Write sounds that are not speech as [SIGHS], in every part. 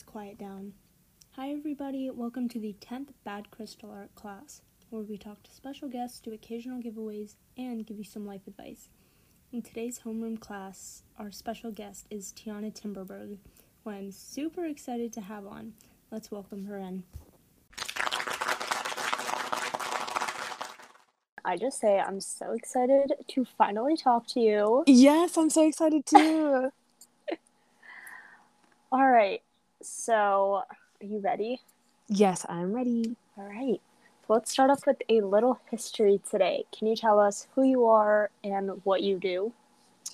everybody, let's quiet down. Hi, everybody, welcome to the 10th Bad Crystal Art class, where we talk to special guests, do occasional giveaways, and give you some life advice. In today's homeroom class, our special guest is Tiana Timmerberg, who I'm super excited to have on. Let's welcome her in. I just say I'm so excited to finally talk to you. Yes, I'm so excited too. [LAUGHS] All right. So, are you ready? yes, I'm ready. All right. So let's start off with a little history today. Can you tell us who you are and what you do?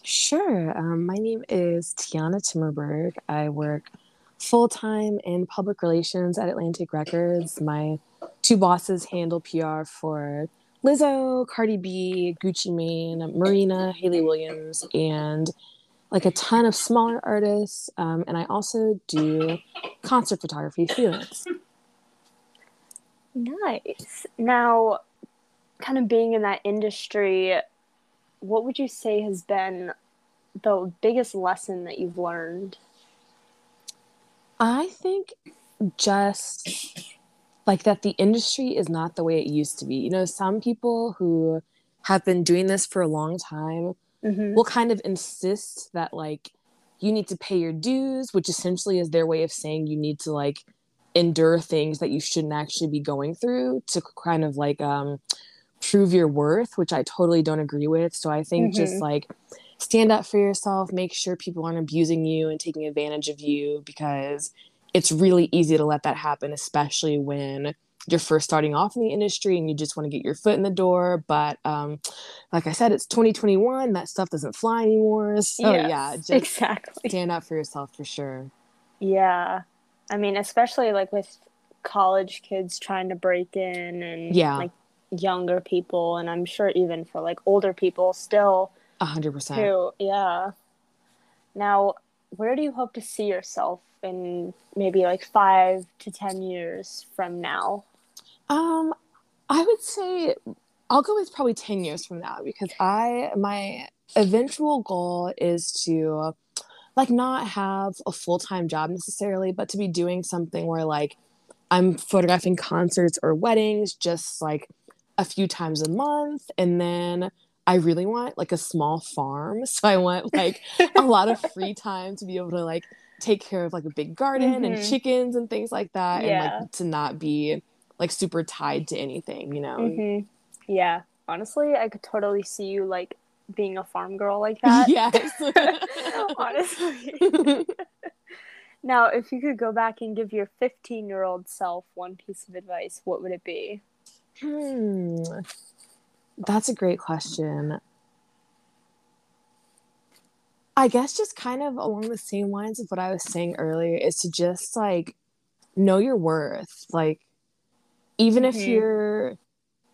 Sure. Um, my name is Tiana Timmerberg. I work full time in public relations at Atlantic Records. My two bosses handle PR for Lizzo, Cardi B, Gucci Mane, Marina, Hayley Williams, and like a ton of smaller artists. Um, and I also do concert photography freelance. Nice. Now, kind of being in that industry, what would you say has been the biggest lesson that you've learned? I think just like that the industry is not the way it used to be. You know, some people who have been doing this for a long time Mm-hmm. will kind of insist that like you need to pay your dues, which essentially is their way of saying you need to like endure things that you shouldn't actually be going through to kind of like um prove your worth, which I totally don't agree with. So I think just Mhm. like stand up for yourself, make sure people aren't abusing you and taking advantage of you because it's really easy to let that happen, especially when you're first starting off in the industry and you just want to get your foot in the door. But um, like I said, it's 2021. That stuff doesn't fly anymore. So Yes, yeah, just exactly. stand up for yourself for sure. Yeah. I mean, especially like with college kids trying to break in and Yeah. like younger people and I'm sure even for like older people still A hundred percent. Yeah. Now, where do you hope to see yourself in maybe like 5 to 10 years from now? Um, I would say I'll go with probably 10 years from now because I my eventual goal is to like not have a full-time job necessarily, but to be doing something where like I'm photographing concerts or weddings just like a few times a month and then I really want like a small farm. [LAUGHS] So I want like a lot of free [LAUGHS] time to be able to like take care of like a big garden and Mhm. chickens and things like that and like to not be like super tied to anything, you know. hmm Yeah. Honestly, I could totally see you like being a farm girl like [LAUGHS] that. yes. [LAUGHS] [LAUGHS] Honestly. Now, if you could go back and give your 15 year old self one piece of advice, what would it be? hmm. That's a great question. I guess just kind of along the same lines of what I was saying earlier is to just like know your worth. Like even if Mhm. you're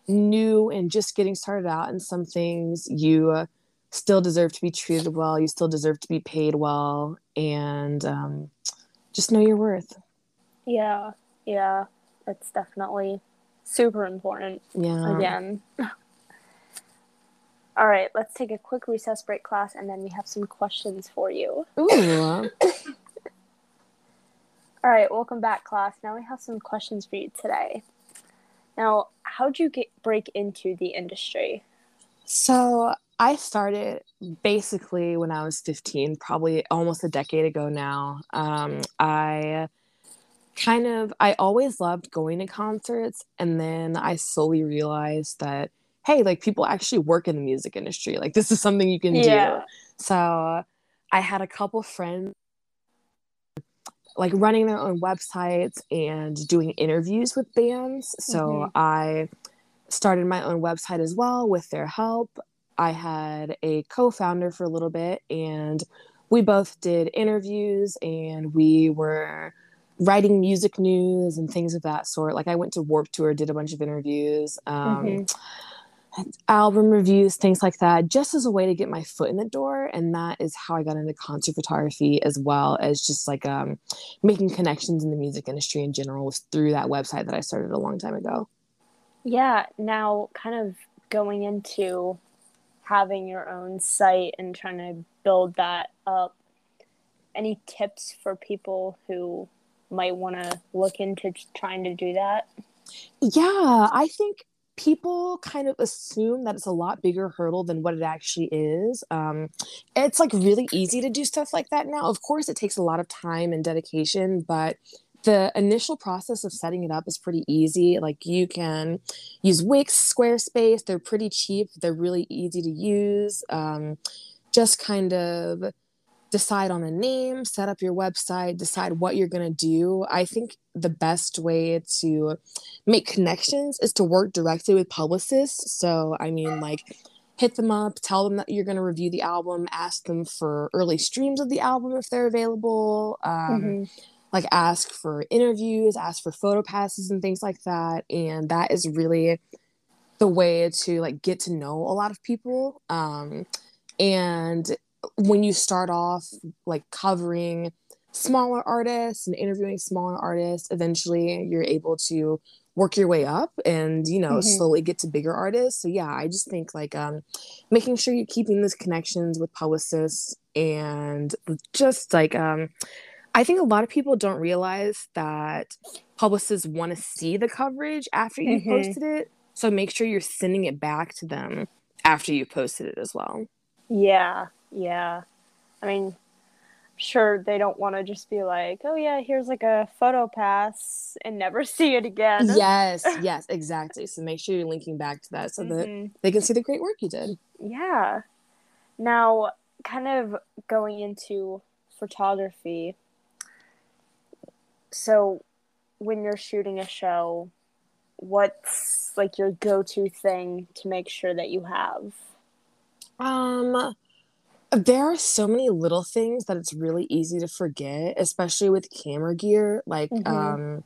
new and just getting started out in some things, you uh, still deserve to be treated well. You still deserve to be paid well, and um, just know your worth. Yeah, yeah, that's definitely super important. Yeah. Again. [LAUGHS] All right, let's take a quick recess break class and then we have some questions for you. Ooh. [LAUGHS] All right, welcome back, class. Now we have some questions for you today. Now, how'd you get break into the industry? So I started basically when I was 15, probably almost a decade ago now. Um, I kind of, I always loved going to concerts. And then I slowly realized that, hey, like people actually work in the music industry. Like this is something you can Yeah. do. So I had a couple friends like running their own websites and doing interviews with bands. So Mhm. I started my own website as well with their help. I had a co founder for a little bit, and we both did interviews and we were writing music news and things of that sort. Like I went to Warped Tour, did a bunch of interviews, um, Mhm. Album reviews, things like that, just as a way to get my foot in the door. And that is how I got into concert photography, as well as just like um, making connections in the music industry in general was through that website that I started a long time ago. Yeah, now kind of going into having your own site and trying to build that up. any tips for people who might want to look into trying to do that? Yeah, I think people kind of assume that it's a lot bigger hurdle than what it actually is. Um, it's like really easy to do stuff like that now. Of course, it takes a lot of time and dedication, but the initial process of setting it up is pretty easy. Like you can use Wix, Squarespace, they're pretty cheap, they're really easy to use. Um, just kind of decide on a name, set up your website, decide what you're going to do. I think the best way to make connections is to work directly with publicists. So, I mean, like, hit them up, tell them that you're going to review the album, ask them for early streams of the album if they're available. Um, mm-hmm. Like, ask for interviews, ask for photo passes and things like that. And that is really the way to like get to know a lot of people. Um, and when you start off like covering smaller artists and interviewing smaller artists, eventually you're able to work your way up and you know mm-hmm. slowly get to bigger artists so yeah i just think like um making sure you're keeping those connections with publicists and just like um i think a lot of people don't realize that publicists want to see the coverage after you mm-hmm. posted it so make sure you're sending it back to them after you posted it as well yeah yeah. I mean, sure they don't want to just be like, "Oh yeah, here's like a photo pass and never [LAUGHS] see it again." Yes, [LAUGHS] yes, exactly. So make sure you're linking back to that so mm-hmm. that they can see the great work you did. Yeah. Now, kind of going into photography. So, when you're shooting a show, what's like your go-to thing to make sure that you have? Um there are so many little things that it's really easy to forget, especially with camera gear. Like, mm-hmm. um,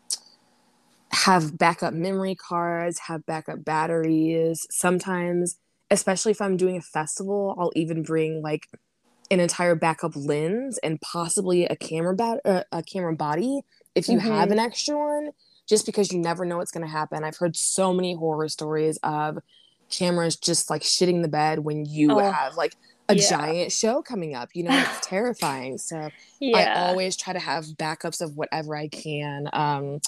have backup memory cards, have backup batteries. Sometimes, especially if I'm doing a festival, I'll even bring like an entire backup lens and possibly a camera bat- uh, a camera body if you mm-hmm. have an extra one. Just because you never know what's going to happen. I've heard so many horror stories of cameras just like shitting the bed when you oh. have like a yeah. giant show coming up. You know, it's terrifying. So [LAUGHS] yeah. I always try to have backups of whatever I can. Um,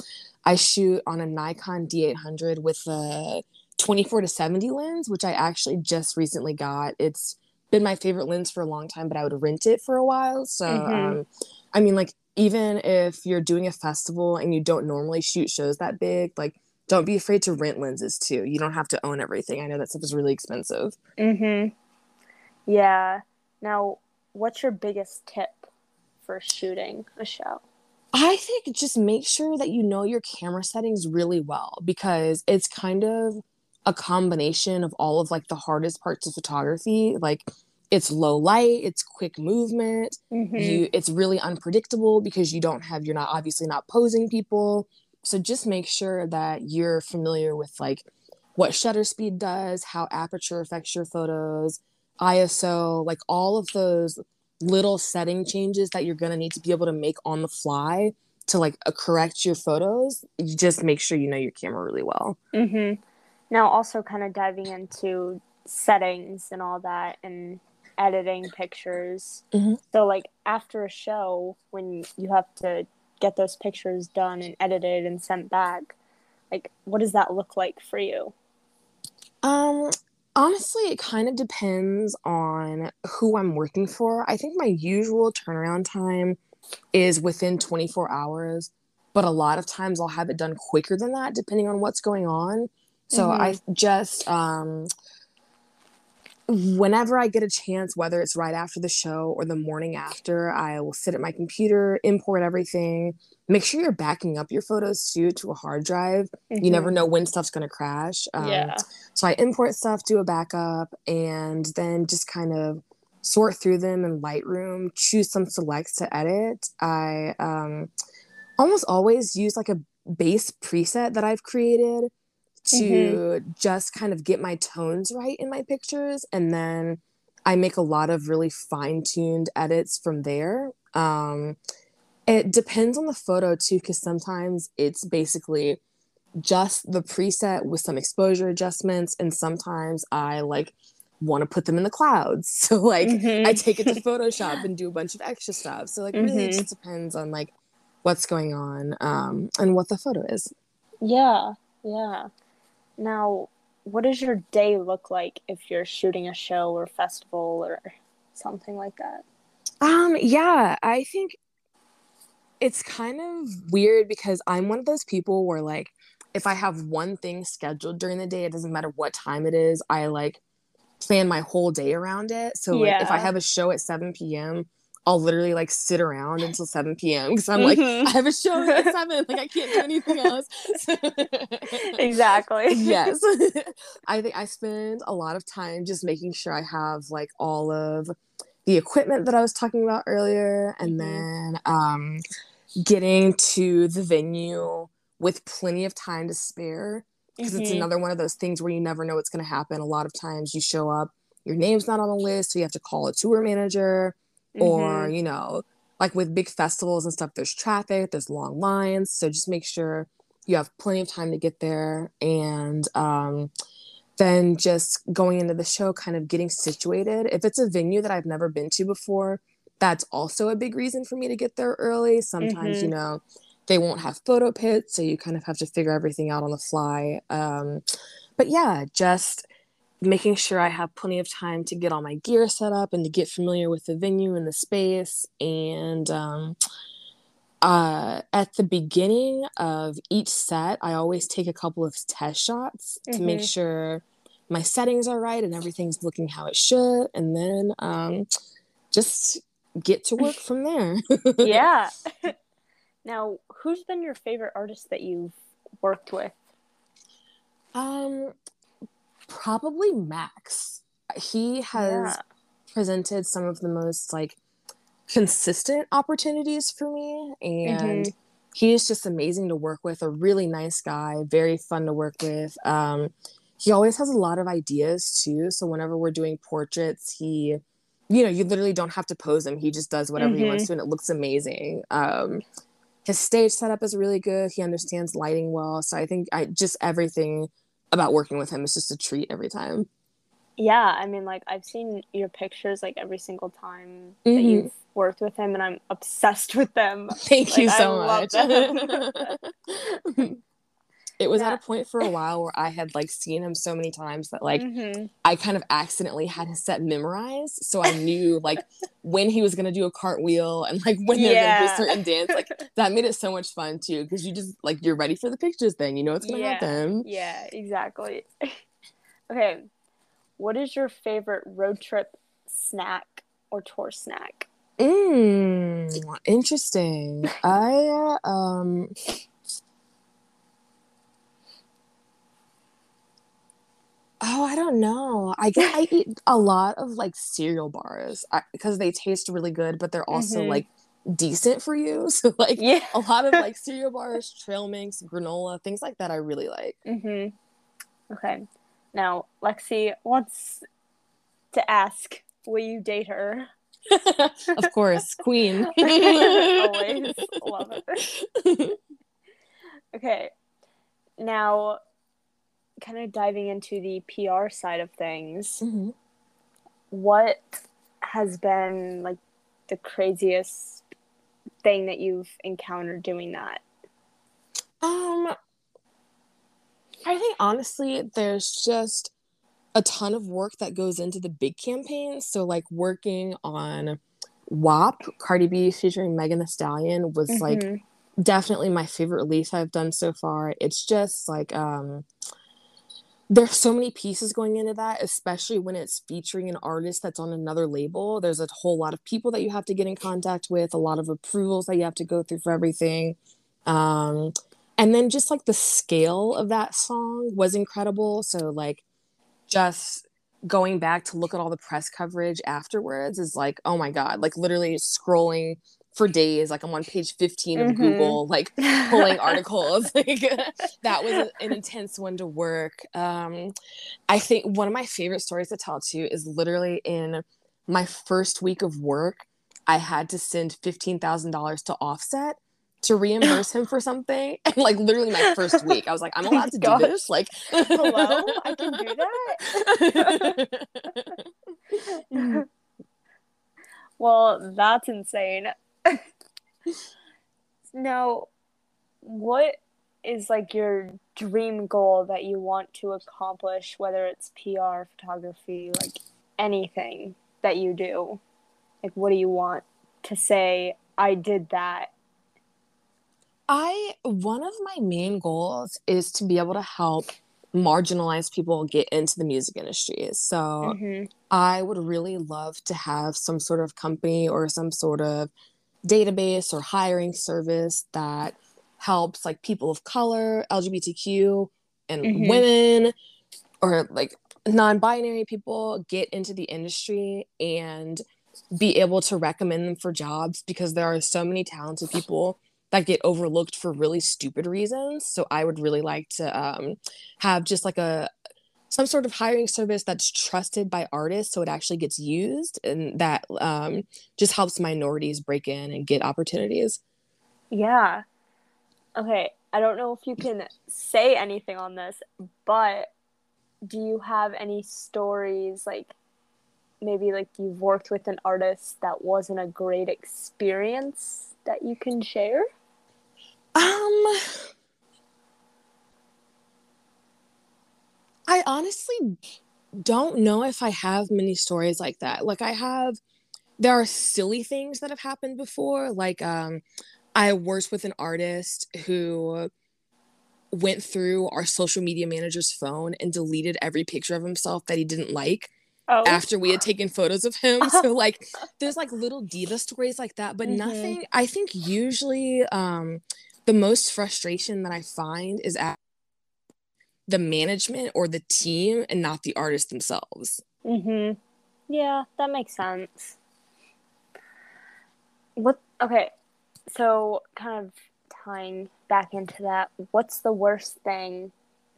I shoot on a Nikon D800 with a 24 to 70 lens, which I actually just recently got. It's been my favorite lens for a long time, but I would rent it for a while. So, mm-hmm. um, I mean, like, even if you're doing a festival and you don't normally shoot shows that big, like, don't be afraid to rent lenses too. You don't have to own everything. I know that stuff is really expensive. Mm-hmm. Yeah. Now, what's your biggest tip for shooting a show? I think just make sure that you know your camera settings really well because it's kind of a combination of all of like the hardest parts of photography. Like it's low light, it's quick movement, mm-hmm. you it's really unpredictable because you don't have you're not obviously not posing people. So just make sure that you're familiar with like what shutter speed does, how aperture affects your photos, ISO, like all of those little setting changes that you're going to need to be able to make on the fly to like uh, correct your photos. You just make sure you know your camera really well. Mm-hmm. Now, also kind of diving into settings and all that and editing pictures. Mm-hmm. So, like after a show, when you have to get those pictures done and edited and sent back, like what does that look like for you? Um, Honestly, it kind of depends on who I'm working for. I think my usual turnaround time is within 24 hours, but a lot of times I'll have it done quicker than that depending on what's going on. So mm-hmm. I just um whenever I get a chance, whether it's right after the show or the morning after, I will sit at my computer, import everything. Make sure you're backing up your photos too to a hard drive. Mm-hmm. You never mm-hmm. know when stuff's going to crash. Um, yeah. So I import stuff, do a backup, and then just kind of sort through them in Lightroom, choose some selects to edit. I um, almost always use like a base preset that I've created to mm-hmm. just kind of get my tones right in my pictures and then i make a lot of really fine-tuned edits from there um, it depends on the photo too because sometimes it's basically just the preset with some exposure adjustments and sometimes i like want to put them in the clouds. [LAUGHS] So like Mhm. I take it to Photoshop and [LAUGHS] do a bunch of extra stuff. So like really it Mhm. just depends on like what's going on um, and what the photo is. Yeah, yeah. Now, what does your day look like if you're shooting a show or festival or something like that? Um, yeah, I think it's kind of weird because I'm one of those people where like if I have one thing scheduled during the day, it doesn't matter what time it is, I like plan my whole day around it. So like if I have a show at 7 p.m., I'll literally like sit around until 7 p.m. because I'm like, Mhm. I have a show at [LAUGHS] 7, like I can't do anything else. Exactly. [LAUGHS] yes. [LAUGHS] I think I spend a lot of time just making sure I have like all of the equipment that I was talking about earlier and Mhm. then um getting to the venue with plenty of time to spare because it's Mhm. another one of those things where you never know what's going to happen. A lot of times you show up, your name's not on the list, so you have to call a tour manager or Mhm. you know like with big festivals and stuff there's traffic there's long lines. So just make sure you have plenty of time to get there. And um, then just going into the show kind of getting situated. If it's a venue that i've never been to before that's also a big reason for me to get there early. Sometimes you Mhm. know they won't have photo pits so you kind of have to figure everything out on the fly. Um, but yeah just making sure I have plenty of time to get all my gear set up and to get familiar with the venue and the space. And um, uh, at the beginning of each set, I always take a couple of test shots to make Mhm. sure my settings are right and everything's looking how it should. And then um, just get to work from there. [LAUGHS] yeah. [LAUGHS] now, who's been your favorite artist that you've worked with? Um, probably Max. He has Yeah. presented some of the most like consistent opportunities for me, and Mhm. he is just amazing to work with. A really nice guy, very fun to work with. Um, he always has a lot of ideas too. So whenever we're doing portraits, he, you know, you literally don't have to pose him. He just does whatever he wants to, and it looks amazing. Um, his stage setup is really good. He understands lighting well. So I think I just everything about working with him is just a treat every time. Yeah, I mean, like I've seen your pictures like every single time that Mhm. you've worked with him, and I'm obsessed with them. [LAUGHS] Thank you Like, I so love much. [LAUGHS] [LAUGHS] it was Yeah. at a point for a while where I had like seen him so many times that like Mhm. I kind of accidentally had his set memorized. So I knew [LAUGHS] like when he was gonna do a cartwheel and like when they were gonna do a certain dance. Like [LAUGHS] that made it so much fun too, because you just like you're ready for the pictures then. You know what's gonna Yeah. happen. Yeah, exactly. [LAUGHS] okay, what is your favorite road trip snack or tour snack? Mm, interesting. I um Oh, I don't know. I get I eat a lot of like cereal bars because they taste really good, but they're also Mhm. like decent for you. [LAUGHS] So like Yeah. a lot of like [LAUGHS] cereal bars, trail mix, granola, things like that I really like. Mm-hmm. Okay. Now, Lexi wants to ask, will you date her? [LAUGHS] of course, queen. Always love it. Okay. Now, kind of diving into the PR side of things, Mhm. what has been like the craziest thing that you've encountered doing that? Um, I think honestly, there's just a ton of work that goes into the big campaigns. So, like working on WAP, Cardi B featuring Megan Thee Stallion, was like Mhm. definitely my favorite release I've done so far. It's just like um there's so many pieces going into that, especially when it's featuring an artist that's on another label. There's a whole lot of people that you have to get in contact with, a lot of approvals that you have to go through for everything. Um and then just like the scale of that song was incredible. So like just going back to look at all the press coverage afterwards is like, oh my god, like literally scrolling for days. Like I'm on page 15 of mm-hmm. Google, like pulling [LAUGHS] articles. [LAUGHS] like that was an intense one to work. Um, I think one of my favorite stories to tell too is literally in my first week of work, I had to send fifteen thousand dollars to Offset to reimburse him for something. [LAUGHS] And like literally my first week, I was like, I'm allowed to Gosh. do this. Like, hello, I can do that. well, that's insane. [LAUGHS] now, what is like your dream goal that you want to accomplish, whether it's PR, photography, like anything that you do? Like, what do you want to say? I did that. I, one of my main goals is to be able to help marginalized people get into the music industry. So mm-hmm. I would really love to have some sort of company or some sort of database or hiring service that helps like people of color, LGBTQ, and mm-hmm. women or like non-binary people get into the industry and be able to recommend them for jobs because there are so many talented people that get overlooked for really stupid reasons. So I would really like to um, have just like a some sort of hiring service that's trusted by artists so it actually gets used and that um, just helps minorities break in and get opportunities. Yeah. Okay. I don't know if you can say anything on this, but do you have any stories like maybe like you've worked with an artist that wasn't a great experience that you can share? Um, I honestly don't know if I have many stories like that. Like I have there are silly things that have happened before. Like um I worked with an artist who went through our social media manager's phone and deleted every picture of himself that he didn't like oh. after we had taken photos of him. [LAUGHS] so like there's like little diva stories like that, but mm-hmm. nothing I think usually um the most frustration that I find is at the management or the team and not the artists themselves. Mhm. Yeah, that makes sense. What okay. So kind of tying back into that, what's the worst thing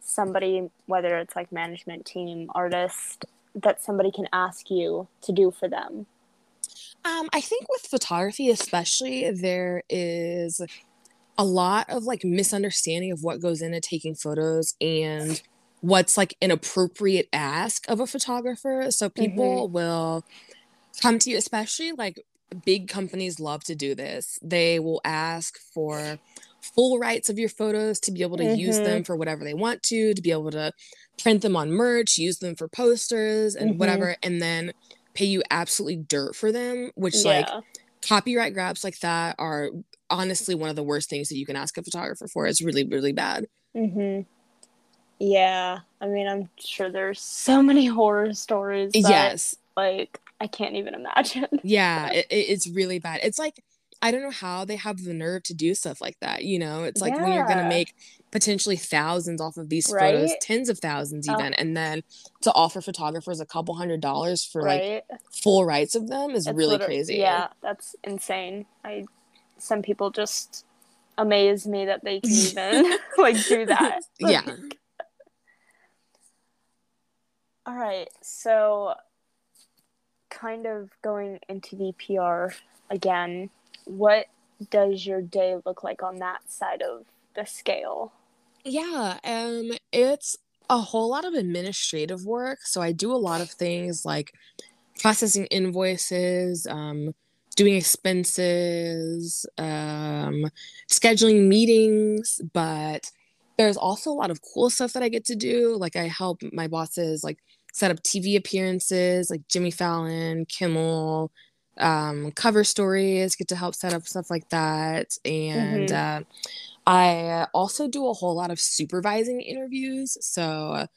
somebody whether it's like management team, artist that somebody can ask you to do for them? Um, I think with photography especially there is a lot of like misunderstanding of what goes into taking photos and what's like an appropriate ask of a photographer. So people mm-hmm. will come to you, especially like big companies love to do this. They will ask for full rights of your photos to be able to mm-hmm. use them mm-hmm. for whatever they want to, to be able to print them on merch, use them for posters and mm-hmm. whatever, and then pay you absolutely dirt for them, which yeah. like copyright grabs like that are honestly one of the worst things that you can ask a photographer for. It's really, really bad. Mm-hmm. Yeah. I mean, I'm sure there's so many horror stories. That, yes. Like, I can't even imagine. [LAUGHS] yeah. It, it's really bad. It's like, I don't know how they have the nerve to do stuff like that. You know, it's like yeah. when you're going to make potentially thousands off of these right? photos, tens of thousands oh. even, oh. and then to offer photographers a couple hundred dollars for right? like full rights of them is really crazy. Yeah, that's insane. I some people just amaze me that they can [LAUGHS] even [LAUGHS] like do that. [LAUGHS] Yeah. All right. So kind of going into the PR again, what does your day look like on that side of the scale? Yeah, um it's a whole lot of administrative work. So I do a lot of things like processing invoices, um, doing expenses, um, scheduling meetings, but there's also a lot of cool stuff that I get to do. Like I help my bosses like set up TV appearances, like Jimmy Fallon, Kimmel, um, cover stories, get to help set up stuff like that. And mm-hmm. uh, I also do a whole lot of supervising interviews. So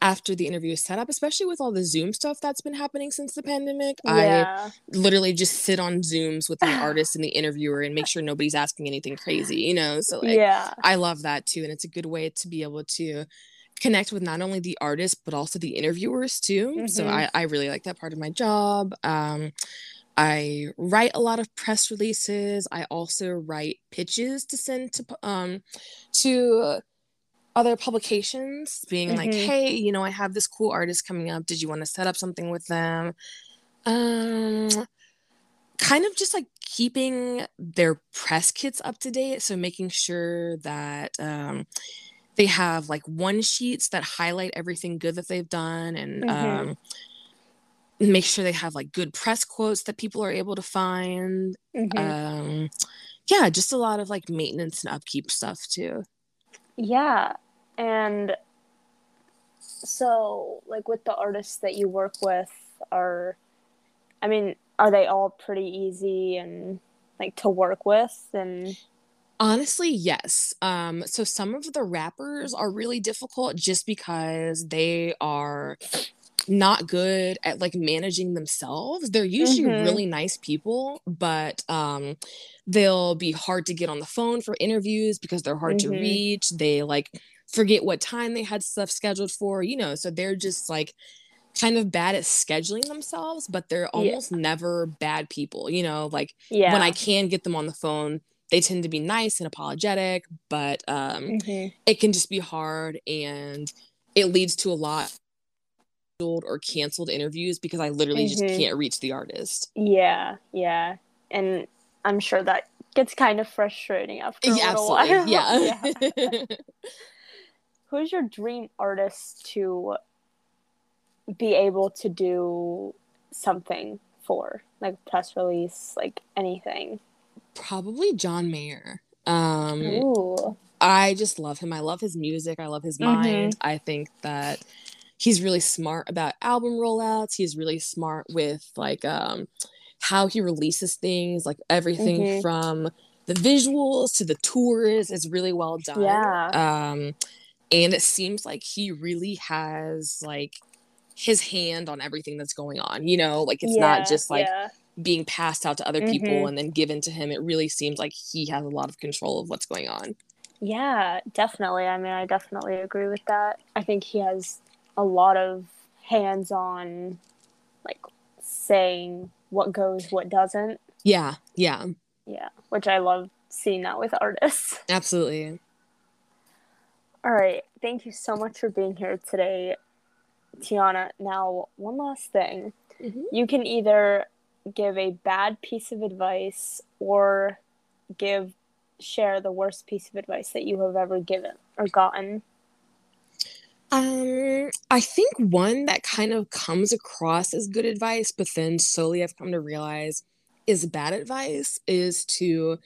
after the interview is set up, especially with all the Zoom stuff that's been happening since the pandemic. Yeah. I literally just sit on Zooms with the [SIGHS] artist and the interviewer and make sure nobody's asking anything crazy, you know? So, like, yeah. I love that too. And it's a good way to be able to connect with not only the artist, but also the interviewers too. Mm-hmm. So, I, I really like that part of my job. Um, I write a lot of press releases. I also write pitches to send to um to other publications being mm-hmm. like hey you know i have this cool artist coming up did you want to set up something with them um kind of just like keeping their press kits up to date so making sure that um they have like one sheets that highlight everything good that they've done and mm-hmm. um make sure they have like good press quotes that people are able to find. Mhm. Um, yeah, just a lot of like maintenance and upkeep stuff too. Yeah. And so, like, with the artists that you work with, are, I mean, are they all pretty easy and like to work with? And Honestly, yes. Um, so some of the rappers are really difficult just because they are not good at like managing themselves. They're usually Mhm. really nice people, but um they'll be hard to get on the phone for interviews because they're hard to Mhm. reach. They like forget what time they had stuff scheduled for, you know, so they're just like kind of bad at scheduling themselves, but they're Yeah. almost never bad people, you know, like when. I can get them on the phone, they tend to be nice and apologetic, but um Mhm. it can just be hard and it leads to a lot of or canceled interviews because I literally just Mhm. can't reach the artist. Yeah. Yeah. And I'm sure that gets kind of frustrating after a Yeah, little absolutely. while. Yeah. [LAUGHS] [LAUGHS] Who's your dream artist to be able to do something for? Like press release, like anything. Probably John Mayer. Um Ooh. I just love him. I love his music. I love his mind. I think that he's really smart about album rollouts. He's really smart with like um how he releases things, like everything Mhm. from the visuals to the tours is really well done. Yeah. Um and it seems like he really has like his hand on everything that's going on. You know, like it's yeah, not just like yeah. being passed out to other people Mhm. and then given to him. It really seems like he has a lot of control of what's going on. Yeah, definitely. I mean, I definitely agree with that. I think he has a lot of hands on, like, saying what goes, what doesn't. Yeah, yeah, Yeah, which I love seeing that with artists. [LAUGHS] absolutely. All right. Thank you so much for being here today, Tiana. Now, one last thing. Mhm. You can either give a bad piece of advice or give share the worst piece of advice that you have ever given or gotten. Um, I think one that kind of comes across as good advice, but then slowly I've come to realize is bad advice is to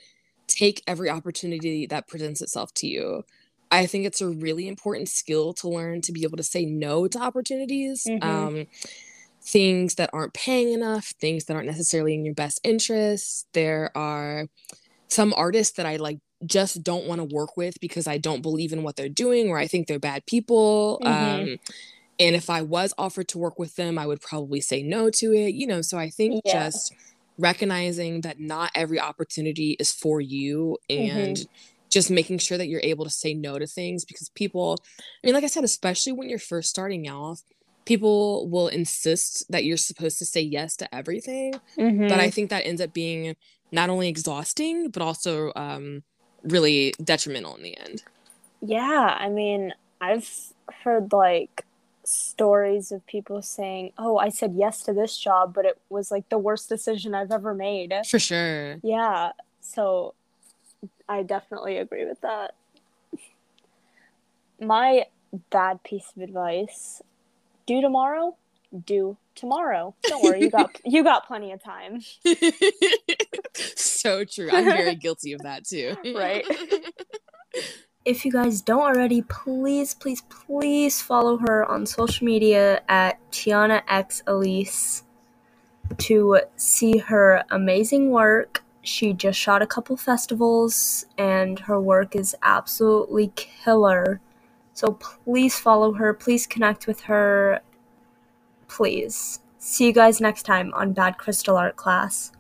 take every opportunity that presents itself to you. I think it's a really important skill to learn to be able to say no to opportunities. Mhm. Um, things that aren't paying enough, things that aren't necessarily in your best interests. There are some artists that I like just don't want to work with because I don't believe in what they're doing or I think they're bad people. Mhm. Um, and if I was offered to work with them, I would probably say no to it, you know. So I think Yeah. just recognizing that not every opportunity is for you and Mhm. Just making sure that you're able to say no to things because people, I mean, like I said, especially when you're first starting off, people will insist that you're supposed to say yes to everything Mhm. but I think that ends up being not only exhausting but also um, really detrimental in the end. Yeah, I mean, I've heard like stories of people saying, "Oh, I said yes to this job, but it was like the worst decision I've ever made." For sure. Yeah, so I definitely agree with that. My bad piece of advice: do tomorrow, do tomorrow. Don't worry, you got [LAUGHS] you got plenty of time. so true. I'm very guilty of that too. [LAUGHS] Right. [LAUGHS] If you guys don't already, please, please, please follow her on social media at Tiana X Elise to see her amazing work. She just shot a couple festivals and her work is absolutely killer. So please follow her, please connect with her. Please. See you guys next time on Bad Crystal Art Class.